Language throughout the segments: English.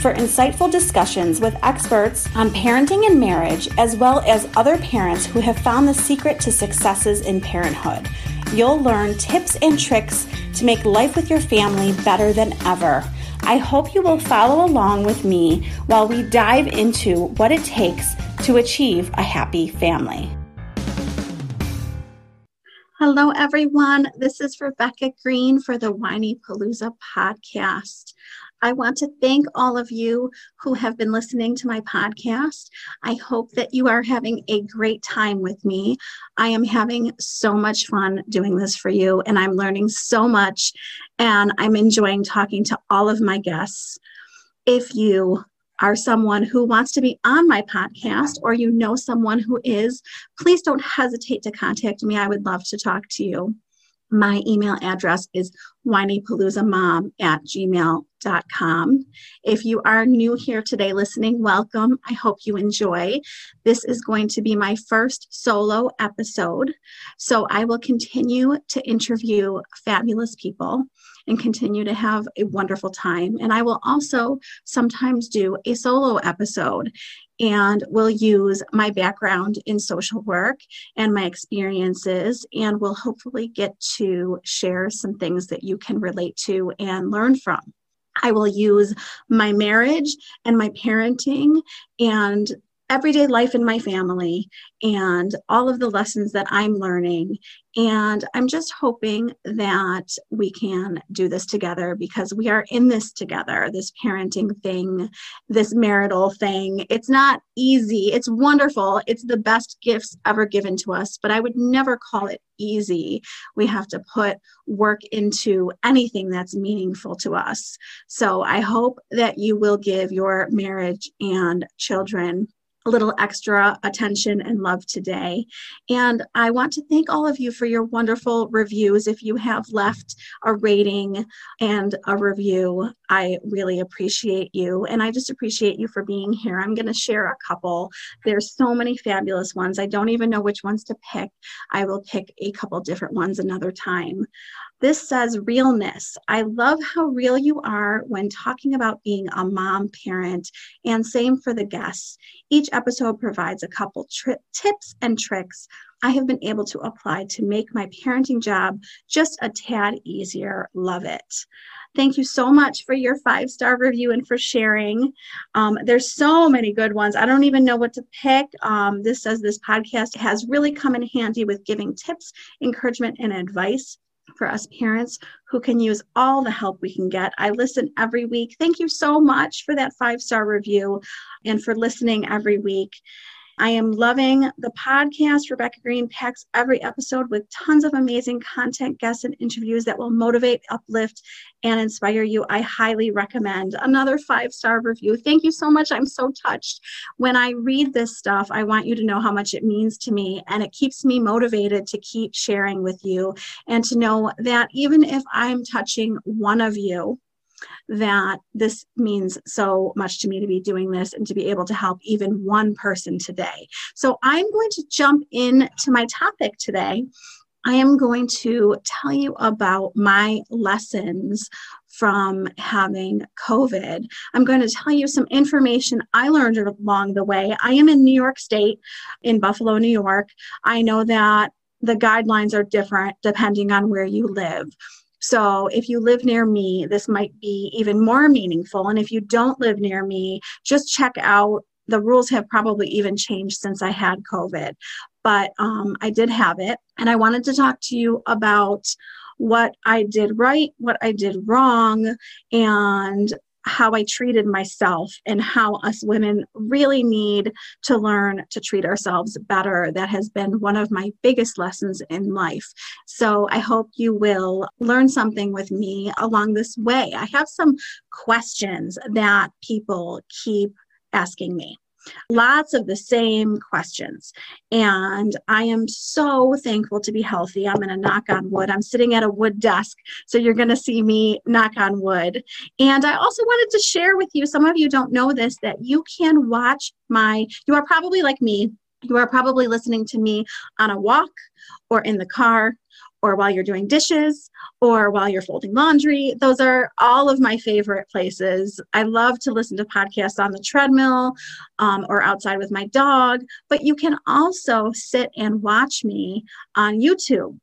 for insightful discussions with experts on parenting and marriage, as well as other parents who have found the secret to successes in parenthood. You'll learn tips and tricks to make life with your family better than ever. I hope you will follow along with me while we dive into what it takes to achieve a happy family. Hello, everyone. This is Rebecca Greene for the Whinypaluza podcast. I want to thank all of you who have been listening to my podcast. I hope that you are having a great time with me. I am having so much fun doing this for you, and I'm learning so much, and I'm enjoying talking to all of my guests. If you are someone who wants to be on my podcast or you know someone who is, please don't hesitate to contact me. I would love to talk to you. My email address is whinypaluzamom at gmail.com. If you are new here today listening, welcome. I hope you enjoy. This is going to be my first solo episode. So I will continue to interview fabulous people and continue to have a wonderful time. And I will also sometimes do a solo episode and will use my background in social work and my experiences and will hopefully get to share some things that you can relate to and learn from. I will use my marriage and my parenting and everyday life in my family and all of the lessons that I'm learning. And I'm just hoping that we can do this together because we are in this together, this parenting thing, this marital thing. It's not easy, it's wonderful. It's the best gifts ever given to us, but I would never call it easy. We have to put work into anything that's meaningful to us. So I hope that you will give your marriage and children a little extra attention and love today. And I want to thank all of you for your wonderful reviews. If you have left a rating and a review, I really appreciate you. And I just appreciate you for being here. I'm going to share a couple. There's so many fabulous ones. I don't even know which ones to pick. I will pick a couple different ones another time. This says realness. I love how real you are when talking about being a mom parent, and same for the guests. Each episode provides a couple tri- tips and tricks I have been able to apply to make my parenting job just a tad easier. Love it. Thank you so much for your five star review and for sharing. Um, there's so many good ones. I don't even know what to pick. Um, this says this podcast has really come in handy with giving tips, encouragement, and advice for us parents who can use all the help we can get. I listen every week. Thank you so much for that five star review and for listening every week. I am loving the podcast. Rebecca Greene packs every episode with tons of amazing content, guests, and interviews that will motivate, uplift, and inspire you. I highly recommend another five star review. Thank you so much. I'm so touched. When I read this stuff, I want you to know how much it means to me, and it keeps me motivated to keep sharing with you and to know that even if I'm touching one of you, that this means so much to me to be doing this and to be able to help even one person today. So I'm going to jump into my topic today. I am going to tell you about my lessons from having COVID. I'm going to tell you some information I learned along the way. I am in New York State, in Buffalo, New York. I know that the guidelines are different depending on where you live. So if you live near me, this might be even more meaningful. And if you don't live near me, just check out the rules have probably even changed since I had COVID. but um, I did have it. And I wanted to talk to you about what I did right, what I did wrong, and how I treated myself and how us women really need to learn to treat ourselves better. That has been one of my biggest lessons in life. So I hope you will learn something with me along this way. I have some questions that people keep asking me lots of the same questions. And I am so thankful to be healthy. I'm going to knock on wood. I'm sitting at a wood desk, so you're going to see me knock on wood. And I also wanted to share with you, some of you don't know this, that you can watch my, you are probably like me, you are probably listening to me on a walk or in the car or while you're doing dishes or while you're folding laundry. Those are all of my favorite places. I love to listen to podcasts on the treadmill um, or outside with my dog, but you can also sit and watch me on YouTube.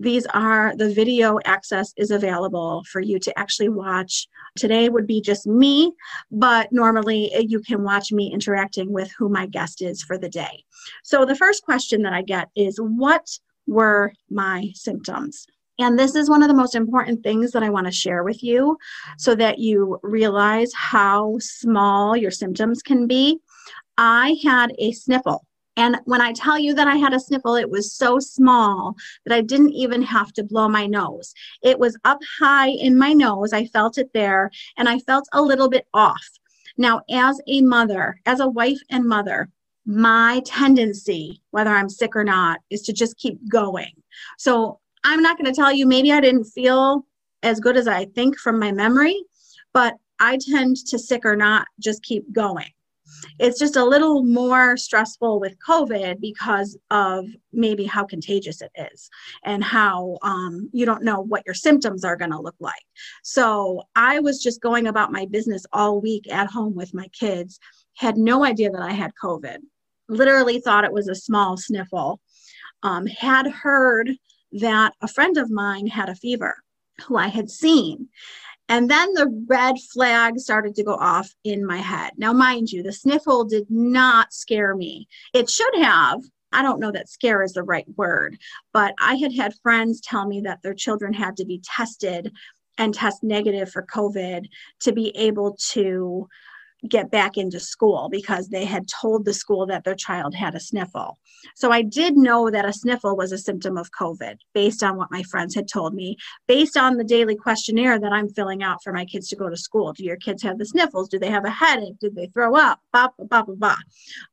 These are the video access is available for you to actually watch. Today would be just me, but normally eh, you can watch me interacting with who my guest is for the day. So the first question that I get is what were my symptoms. And this is one of the most important things that I want to share with you so that you realize how small your symptoms can be. I had a sniffle. And when I tell you that I had a sniffle, it was so small that I didn't even have to blow my nose. It was up high in my nose. I felt it there and I felt a little bit off. Now, as a mother, as a wife and mother, my tendency, whether I'm sick or not, is to just keep going. So I'm not going to tell you, maybe I didn't feel as good as I think from my memory, but I tend to sick or not just keep going. It's just a little more stressful with COVID because of maybe how contagious it is and how um, you don't know what your symptoms are going to look like. So I was just going about my business all week at home with my kids, had no idea that I had COVID literally thought it was a small sniffle. Um, had heard that a friend of mine had a fever who I had seen. And then the red flag started to go off in my head. Now, mind you, the sniffle did not scare me. It should have. I don't know that scare is the right word, but I had had friends tell me that their children had to be tested and test negative for COVID to be able to get back into school because they had told the school that their child had a sniffle. So I did know that a sniffle was a symptom of COVID based on what my friends had told me, based on the daily questionnaire that I'm filling out for my kids to go to school. Do your kids have the sniffles? Do they have a headache? Did they throw up? Blah, blah, blah, blah.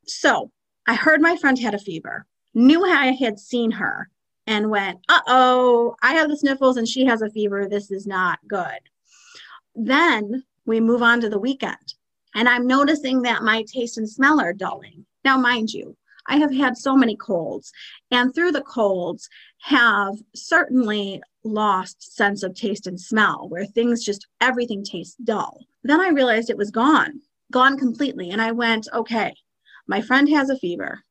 So I heard my friend had a fever, knew I had seen her, and went, uh oh, I have the sniffles and she has a fever. This is not good. Then we move on to the weekend and I'm noticing that my taste and smell are dulling. Now, mind you, I have had so many colds, and through the colds, have certainly lost sense of taste and smell, where things just everything tastes dull. Then I realized it was gone, gone completely, and I went, okay, my friend has a fever.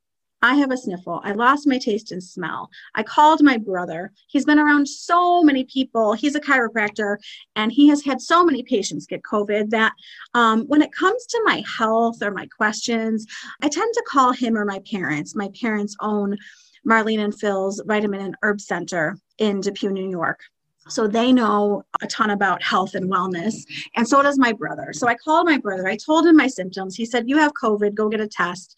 I have a sniffle. I lost my taste and smell. I called my brother. He's been around so many people. He's a chiropractor and he has had so many patients get COVID that um, when it comes to my health or my questions, I tend to call him or my parents. My parents own Marlene and Phil's Vitamin and Herb Center in Depew, New York. So they know a ton about health and wellness. And so does my brother. So I called my brother. I told him my symptoms. He said, You have COVID, go get a test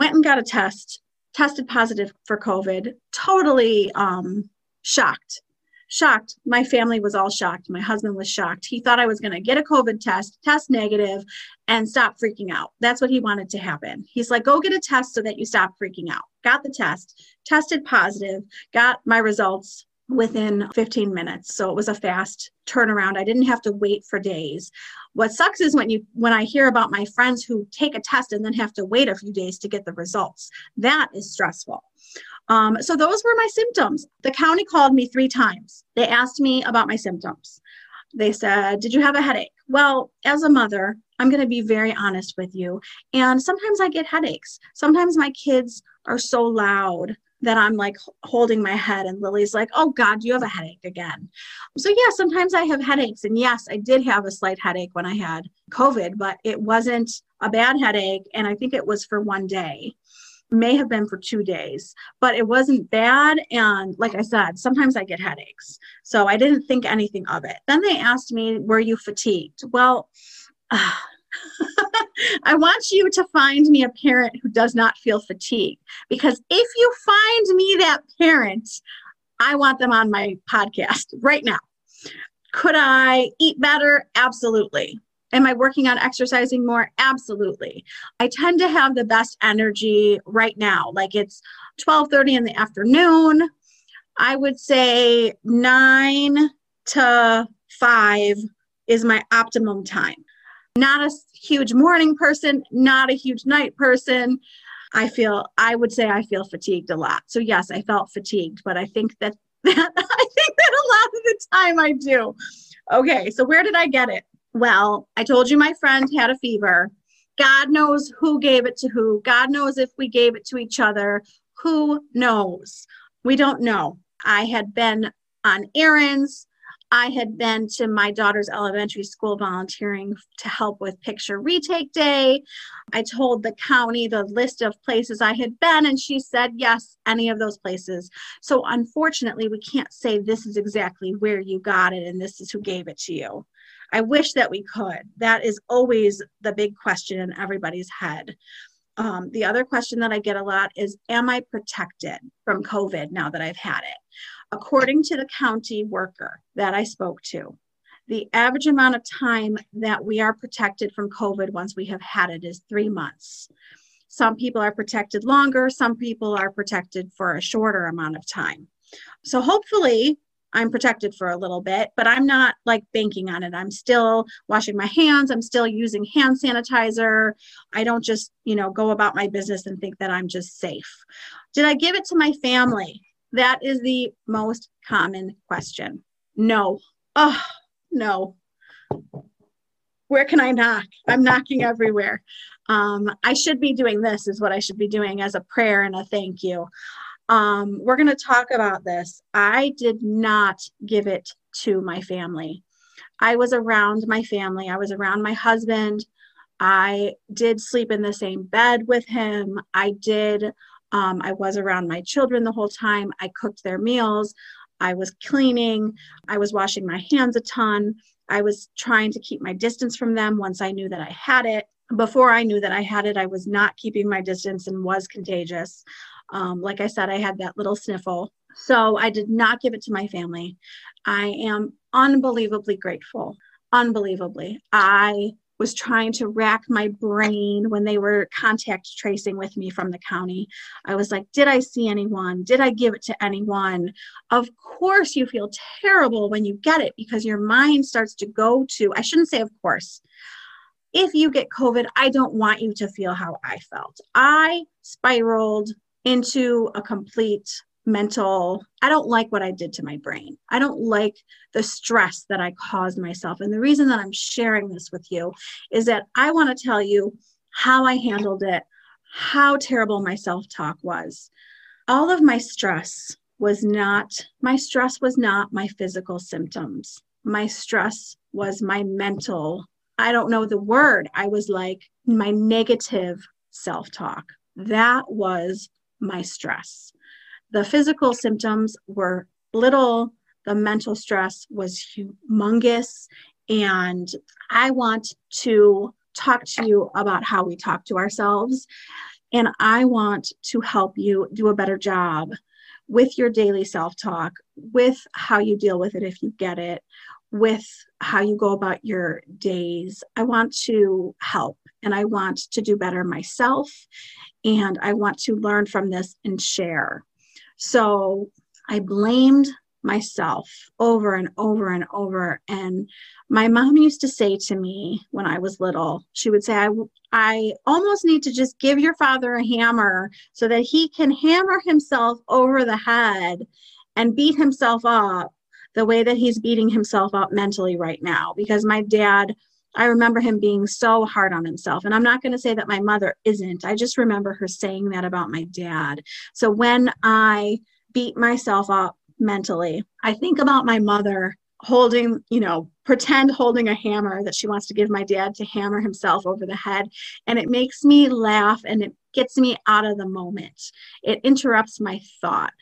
went and got a test, tested positive for COVID, totally um, shocked. Shocked. My family was all shocked. My husband was shocked. He thought I was going to get a COVID test, test negative, and stop freaking out. That's what he wanted to happen. He's like, go get a test so that you stop freaking out. Got the test, tested positive, got my results within 15 minutes. So it was a fast turnaround. I didn't have to wait for days. What sucks is when you when I hear about my friends who take a test and then have to wait a few days to get the results. That is stressful. Um, so those were my symptoms. The county called me three times. They asked me about my symptoms. They said, Did you have a headache? Well, as a mother, I'm going to be very honest with you. And sometimes I get headaches. Sometimes my kids are so loud that I'm like holding my head, and Lily's like, Oh God, you have a headache again. So, yeah, sometimes I have headaches. And yes, I did have a slight headache when I had COVID, but it wasn't a bad headache. And I think it was for one day. may have been for two days, but it wasn't bad. And like I said, sometimes I get headaches. So I didn't think anything of it. Then they asked me, Were you fatigued? Well, uh, I want you to find me a parent who does not feel fatigued because if you find me that parent, I want them on my podcast right now. Could I eat better? Absolutely. Am I working on exercising more? Absolutely. I tend to have the best energy right now. Like it's 12:30 in the afternoon. I would say 9 to 5 is my optimum time. Not a huge morning person, not a huge night person. I feel I would say I feel fatigued a lot. So yes, I felt fatigued, but I think that, that I think that a lot of the time I do. Okay, so where did I get it? Well, I told you my friend had a fever. God knows who gave it to who. God knows if we gave it to each other. Who knows? We don't know. I had been on errands. I had been to my daughter's elementary school volunteering to help with picture retake day. I told the county the list of places I had been, and she said, yes, any of those places. So, unfortunately, we can't say this is exactly where you got it and this is who gave it to you. I wish that we could. That is always the big question in everybody's head. Um, the other question that I get a lot is Am I protected from COVID now that I've had it? According to the county worker that I spoke to, the average amount of time that we are protected from COVID once we have had it is three months. Some people are protected longer, some people are protected for a shorter amount of time. So hopefully, I'm protected for a little bit, but I'm not like banking on it. I'm still washing my hands. I'm still using hand sanitizer. I don't just, you know, go about my business and think that I'm just safe. Did I give it to my family? That is the most common question. No. Oh, no. Where can I knock? I'm knocking everywhere. Um, I should be doing this, is what I should be doing as a prayer and a thank you. Um, we're going to talk about this. I did not give it to my family. I was around my family, I was around my husband. I did sleep in the same bed with him. I did, um, I was around my children the whole time. I cooked their meals. I was cleaning. I was washing my hands a ton. I was trying to keep my distance from them once I knew that I had it. Before I knew that I had it, I was not keeping my distance and was contagious. Um, like I said, I had that little sniffle. So I did not give it to my family. I am unbelievably grateful. Unbelievably. I was trying to rack my brain when they were contact tracing with me from the county. I was like, did I see anyone? Did I give it to anyone? Of course, you feel terrible when you get it because your mind starts to go to, I shouldn't say, of course. If you get COVID, I don't want you to feel how I felt. I spiraled into a complete mental i don't like what i did to my brain. I don't like the stress that i caused myself. And the reason that i'm sharing this with you is that i want to tell you how i handled it how terrible my self-talk was. All of my stress was not my stress was not my physical symptoms. My stress was my mental i don't know the word i was like my negative self-talk. That was my stress. The physical symptoms were little, the mental stress was humongous. And I want to talk to you about how we talk to ourselves. And I want to help you do a better job with your daily self talk, with how you deal with it if you get it, with how you go about your days. I want to help and I want to do better myself. And I want to learn from this and share. So I blamed myself over and over and over. And my mom used to say to me when I was little, she would say, I, I almost need to just give your father a hammer so that he can hammer himself over the head and beat himself up the way that he's beating himself up mentally right now. Because my dad I remember him being so hard on himself. And I'm not going to say that my mother isn't. I just remember her saying that about my dad. So when I beat myself up mentally, I think about my mother holding, you know, pretend holding a hammer that she wants to give my dad to hammer himself over the head. And it makes me laugh and it gets me out of the moment. It interrupts my thought.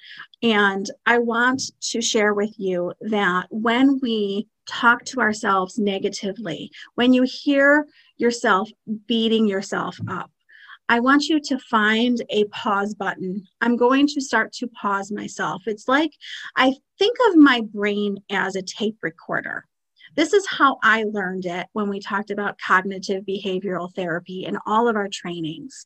And I want to share with you that when we talk to ourselves negatively, when you hear yourself beating yourself up, I want you to find a pause button. I'm going to start to pause myself. It's like I think of my brain as a tape recorder. This is how I learned it when we talked about cognitive behavioral therapy in all of our trainings.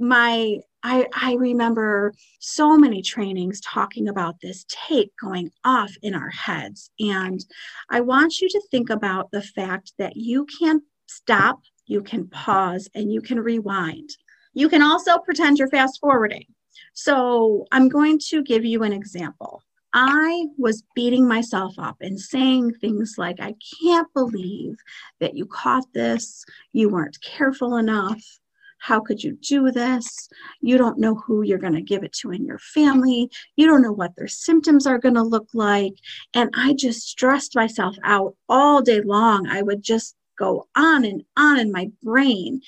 My I, I remember so many trainings talking about this tape going off in our heads. And I want you to think about the fact that you can stop you can pause and you can rewind. You can also pretend you're fast forwarding. So I'm going to give you an example. I was beating myself up and saying things like, I can't believe that you caught this. You weren't careful enough. How could you do this? You don't know who you're going to give it to in your family. You don't know what their symptoms are going to look like. And I just stressed myself out all day long. I would just go on and on in my brain.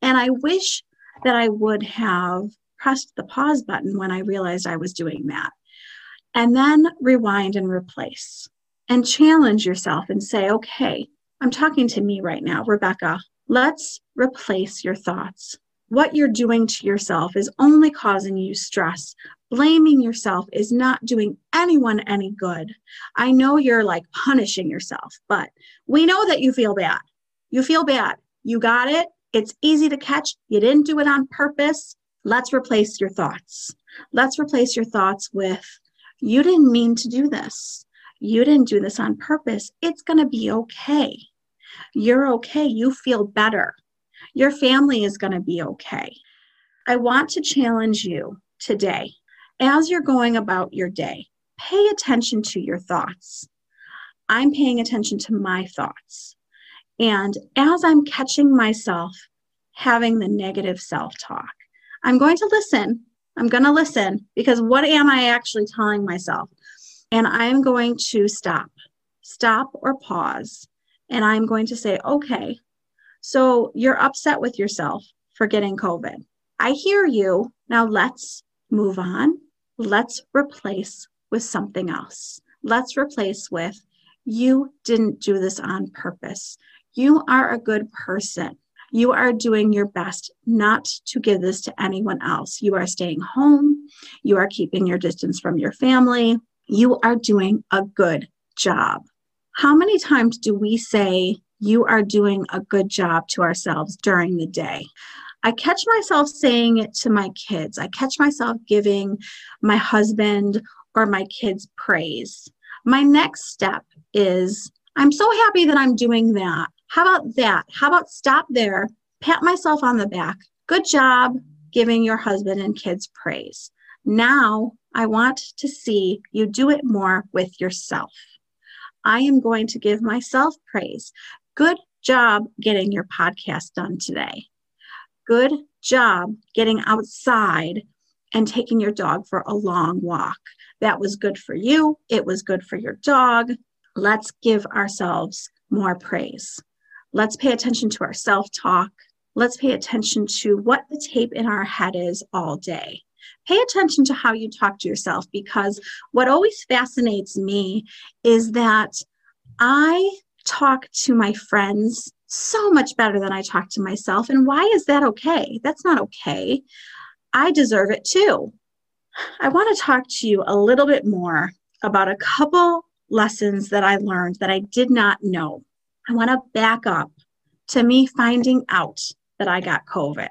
And I wish that I would have pressed the pause button when I realized I was doing that. And then rewind and replace and challenge yourself and say, okay, I'm talking to me right now, Rebecca. Let's replace your thoughts. What you're doing to yourself is only causing you stress. Blaming yourself is not doing anyone any good. I know you're like punishing yourself, but we know that you feel bad. You feel bad. You got it. It's easy to catch. You didn't do it on purpose. Let's replace your thoughts. Let's replace your thoughts with, you didn't mean to do this. You didn't do this on purpose. It's going to be okay. You're okay. You feel better. Your family is going to be okay. I want to challenge you today as you're going about your day, pay attention to your thoughts. I'm paying attention to my thoughts. And as I'm catching myself having the negative self talk, I'm going to listen. I'm going to listen because what am I actually telling myself? And I'm going to stop, stop or pause. And I'm going to say, okay, so you're upset with yourself for getting COVID. I hear you. Now let's move on. Let's replace with something else. Let's replace with, you didn't do this on purpose. You are a good person. You are doing your best not to give this to anyone else. You are staying home. You are keeping your distance from your family. You are doing a good job. How many times do we say, You are doing a good job to ourselves during the day? I catch myself saying it to my kids. I catch myself giving my husband or my kids praise. My next step is I'm so happy that I'm doing that. How about that? How about stop there, pat myself on the back. Good job giving your husband and kids praise. Now I want to see you do it more with yourself. I am going to give myself praise. Good job getting your podcast done today. Good job getting outside and taking your dog for a long walk. That was good for you. It was good for your dog. Let's give ourselves more praise. Let's pay attention to our self talk. Let's pay attention to what the tape in our head is all day. Pay attention to how you talk to yourself because what always fascinates me is that I talk to my friends so much better than I talk to myself. And why is that okay? That's not okay. I deserve it too. I want to talk to you a little bit more about a couple lessons that I learned that I did not know. I want to back up to me finding out that I got COVID.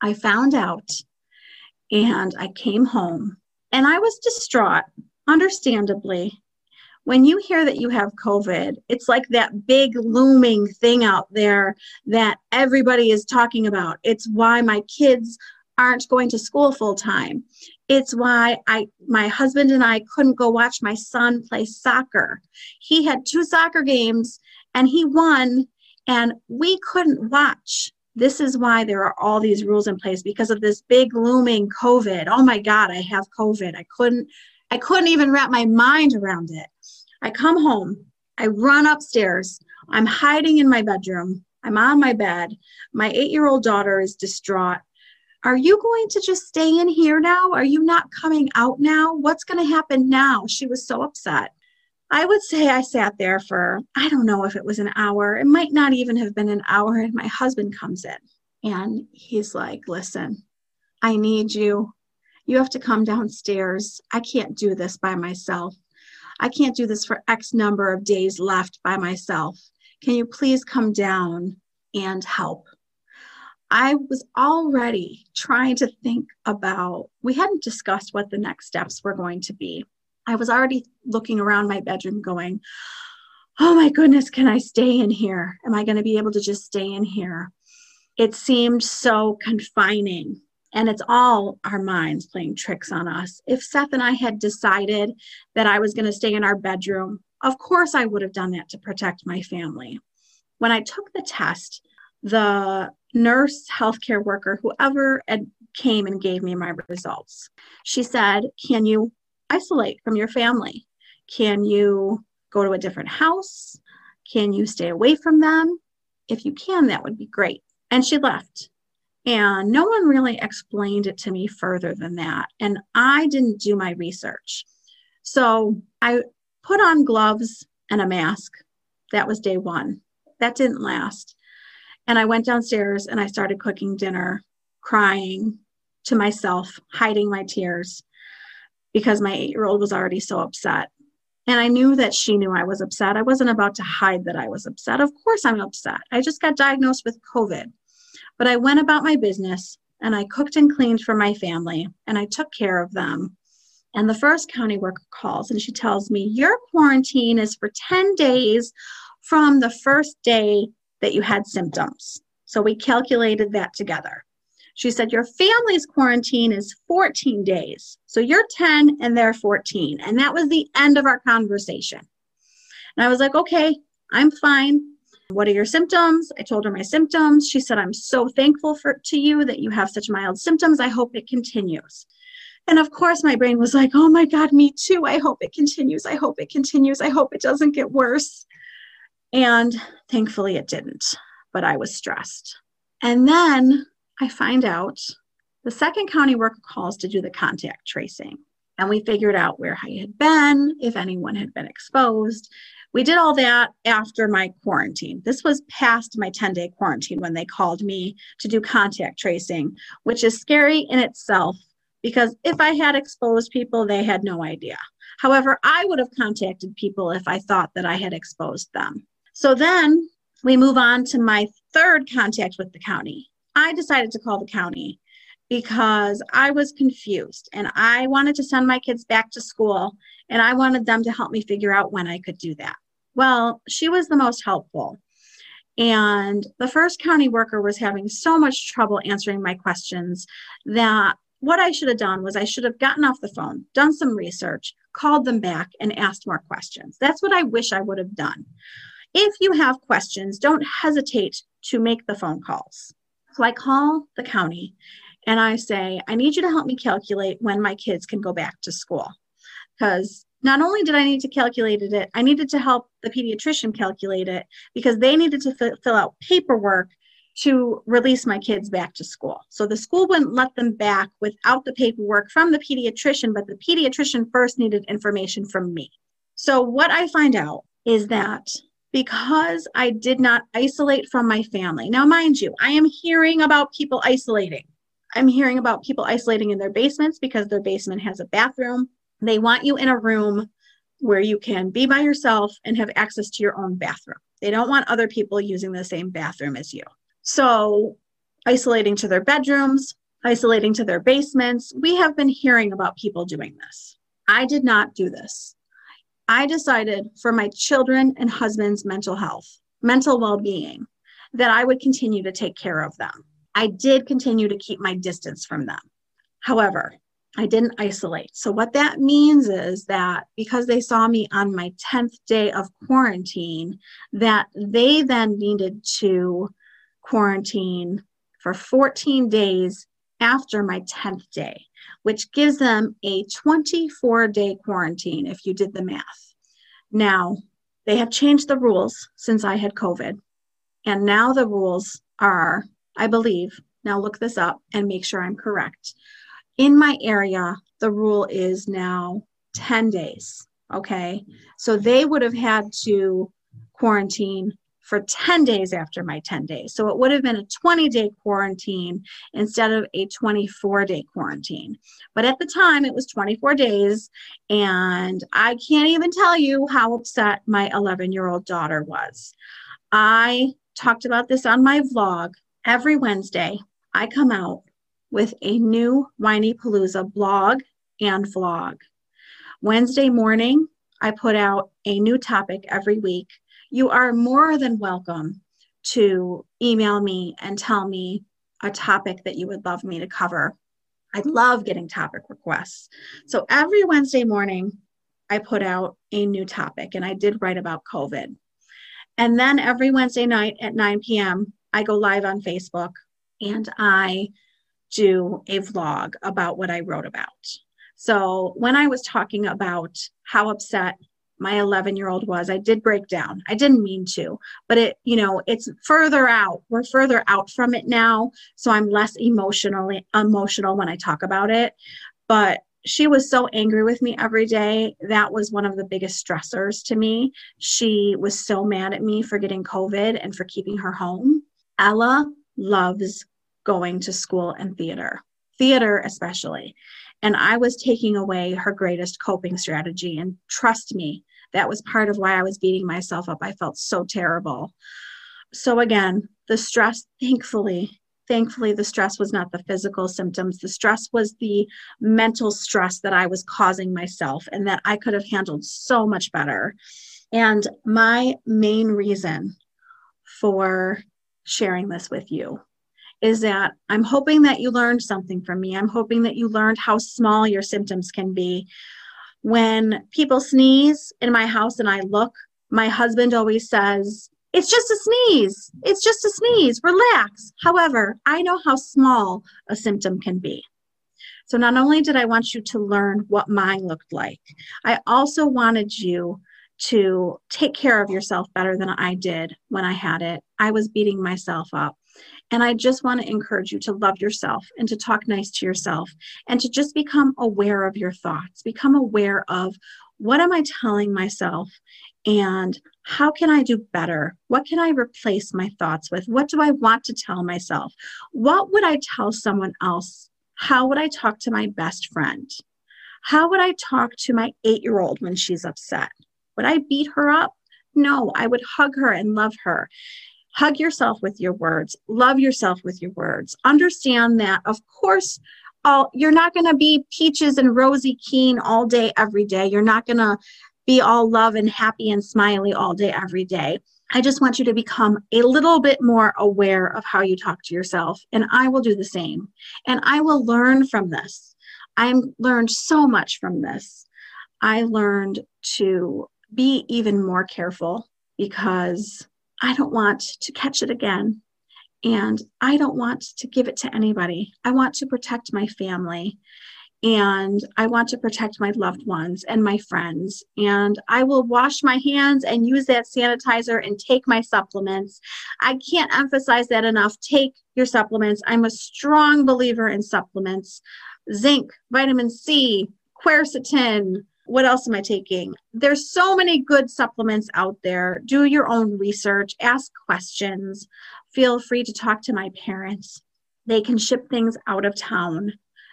I found out and I came home and I was distraught, understandably. When you hear that you have COVID, it's like that big looming thing out there that everybody is talking about. It's why my kids aren't going to school full time. It's why I my husband and I couldn't go watch my son play soccer. He had two soccer games and he won and we couldn't watch this is why there are all these rules in place because of this big looming covid oh my god i have covid i couldn't i couldn't even wrap my mind around it i come home I run upstairs. I'm hiding in my bedroom. I'm on my bed. My eight year old daughter is distraught. Are you going to just stay in here now? Are you not coming out now? What's going to happen now? She was so upset. I would say I sat there for, I don't know if it was an hour. It might not even have been an hour. And my husband comes in and he's like, Listen, I need you. You have to come downstairs. I can't do this by myself. I can't do this for X number of days left by myself. Can you please come down and help? I was already trying to think about, we hadn't discussed what the next steps were going to be. I was already looking around my bedroom going, oh my goodness, can I stay in here? Am I going to be able to just stay in here? It seemed so confining. And it's all our minds playing tricks on us. If Seth and I had decided that I was going to stay in our bedroom, of course I would have done that to protect my family. When I took the test, the nurse, healthcare worker, whoever came and gave me my results, she said, Can you isolate from your family? Can you go to a different house? Can you stay away from them? If you can, that would be great. And she left. And no one really explained it to me further than that. And I didn't do my research. So I put on gloves and a mask. That was day one. That didn't last. And I went downstairs and I started cooking dinner, crying to myself, hiding my tears because my eight year old was already so upset. And I knew that she knew I was upset. I wasn't about to hide that I was upset. Of course, I'm upset. I just got diagnosed with COVID. But I went about my business and I cooked and cleaned for my family and I took care of them. And the first county worker calls and she tells me, Your quarantine is for 10 days from the first day that you had symptoms. So we calculated that together. She said, Your family's quarantine is 14 days. So you're 10 and they're 14. And that was the end of our conversation. And I was like, Okay, I'm fine. What are your symptoms? I told her my symptoms. She said, I'm so thankful for to you that you have such mild symptoms. I hope it continues. And of course, my brain was like, oh my God, me too. I hope it continues. I hope it continues. I hope it doesn't get worse. And thankfully, it didn't, but I was stressed. And then I find out the second county worker calls to do the contact tracing. And we figured out where I had been, if anyone had been exposed. We did all that after my quarantine. This was past my 10 day quarantine when they called me to do contact tracing, which is scary in itself because if I had exposed people, they had no idea. However, I would have contacted people if I thought that I had exposed them. So then we move on to my third contact with the county. I decided to call the county because I was confused and I wanted to send my kids back to school and I wanted them to help me figure out when I could do that. Well, she was the most helpful. And the first county worker was having so much trouble answering my questions that what I should have done was I should have gotten off the phone, done some research, called them back, and asked more questions. That's what I wish I would have done. If you have questions, don't hesitate to make the phone calls. So I call the county and I say, I need you to help me calculate when my kids can go back to school. Because not only did I need to calculate it, I needed to help the pediatrician calculate it because they needed to f- fill out paperwork to release my kids back to school. So the school wouldn't let them back without the paperwork from the pediatrician, but the pediatrician first needed information from me. So what I find out is that because I did not isolate from my family. Now, mind you, I am hearing about people isolating. I'm hearing about people isolating in their basements because their basement has a bathroom. They want you in a room where you can be by yourself and have access to your own bathroom. They don't want other people using the same bathroom as you. So, isolating to their bedrooms, isolating to their basements. We have been hearing about people doing this. I did not do this. I decided for my children and husband's mental health, mental well being, that I would continue to take care of them. I did continue to keep my distance from them. However, I didn't isolate. So, what that means is that because they saw me on my 10th day of quarantine, that they then needed to quarantine for 14 days after my 10th day which gives them a 24 day quarantine if you did the math. Now, they have changed the rules since I had COVID. And now the rules are, I believe, now look this up and make sure I'm correct. In my area, the rule is now 10 days. Okay. So they would have had to quarantine for 10 days after my 10 days. So it would have been a 20 day quarantine instead of a 24 day quarantine. But at the time, it was 24 days. And I can't even tell you how upset my 11 year old daughter was. I talked about this on my vlog every Wednesday. I come out with a new Whinypaluza blog and vlog. Wednesday morning, I put out a new topic every week. You are more than welcome to email me and tell me a topic that you would love me to cover. I love getting topic requests. So every Wednesday morning, I put out a new topic, and I did write about COVID. And then every Wednesday night at 9 p.m., I go live on Facebook and I do a vlog about what I wrote about. So when I was talking about how upset my 11 year old was, I did break down. I didn't mean to, but it, you know, it's further out. We're further out from it now. So I'm less emotionally emotional when I talk about it. But she was so angry with me every day. That was one of the biggest stressors to me. She was so mad at me for getting COVID and for keeping her home. Ella loves going to school and theater, theater especially. And I was taking away her greatest coping strategy. And trust me, that was part of why I was beating myself up. I felt so terrible. So, again, the stress, thankfully, thankfully, the stress was not the physical symptoms. The stress was the mental stress that I was causing myself and that I could have handled so much better. And my main reason for sharing this with you is that I'm hoping that you learned something from me. I'm hoping that you learned how small your symptoms can be. When people sneeze in my house and I look, my husband always says, It's just a sneeze. It's just a sneeze. Relax. However, I know how small a symptom can be. So, not only did I want you to learn what mine looked like, I also wanted you to take care of yourself better than I did when I had it. I was beating myself up. And I just want to encourage you to love yourself and to talk nice to yourself and to just become aware of your thoughts, become aware of what am I telling myself and how can I do better? What can I replace my thoughts with? What do I want to tell myself? What would I tell someone else? How would I talk to my best friend? How would I talk to my eight year old when she's upset? Would I beat her up? No, I would hug her and love her. Hug yourself with your words. Love yourself with your words. Understand that, of course, all, you're not going to be peaches and rosy keen all day, every day. You're not going to be all love and happy and smiley all day, every day. I just want you to become a little bit more aware of how you talk to yourself. And I will do the same. And I will learn from this. I learned so much from this. I learned to be even more careful because I don't want to catch it again. And I don't want to give it to anybody. I want to protect my family and I want to protect my loved ones and my friends. And I will wash my hands and use that sanitizer and take my supplements. I can't emphasize that enough. Take your supplements. I'm a strong believer in supplements zinc, vitamin C, quercetin, what else am I taking? There's so many good supplements out there. Do your own research, ask questions. Feel free to talk to my parents. They can ship things out of town.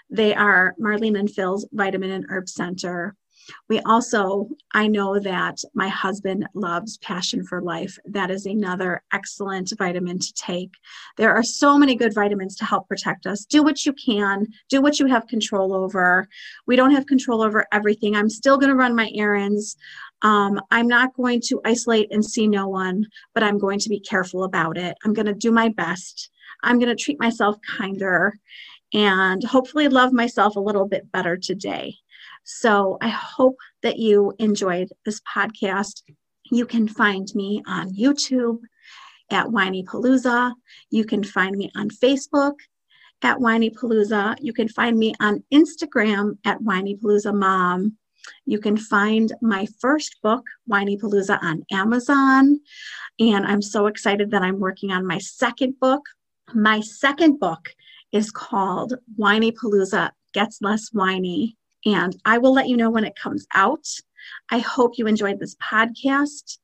They are Marlene and Phil's Vitamin and Herb Center. We also, I know that my husband loves Passion for Life. That is another excellent vitamin to take. There are so many good vitamins to help protect us. Do what you can, do what you have control over. We don't have control over everything. I'm still going to run my errands. Um, I'm not going to isolate and see no one, but I'm going to be careful about it. I'm going to do my best. I'm going to treat myself kinder and hopefully love myself a little bit better today. So I hope that you enjoyed this podcast. You can find me on YouTube at Whinypaluza. You can find me on Facebook at Whinypaluza. You can find me on Instagram at Whinypaluza Mom. You can find my first book, Whinypaluza, on Amazon. And I'm so excited that I'm working on my second book. My second book is called Whinypaluza Gets Less Whiny. And I will let you know when it comes out. I hope you enjoyed this podcast.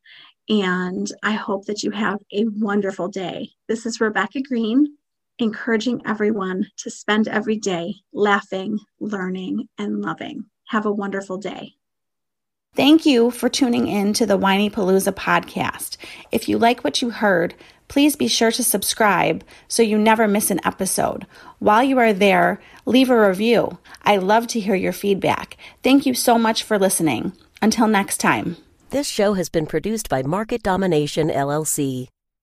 And I hope that you have a wonderful day. This is Rebecca Greene, encouraging everyone to spend every day laughing, learning, and loving. Have a wonderful day. Thank you for tuning in to the Whinypaluza podcast. If you like what you heard, please be sure to subscribe so you never miss an episode. While you are there, leave a review. I love to hear your feedback. Thank you so much for listening. Until next time. This show has been produced by Market Domination LLC.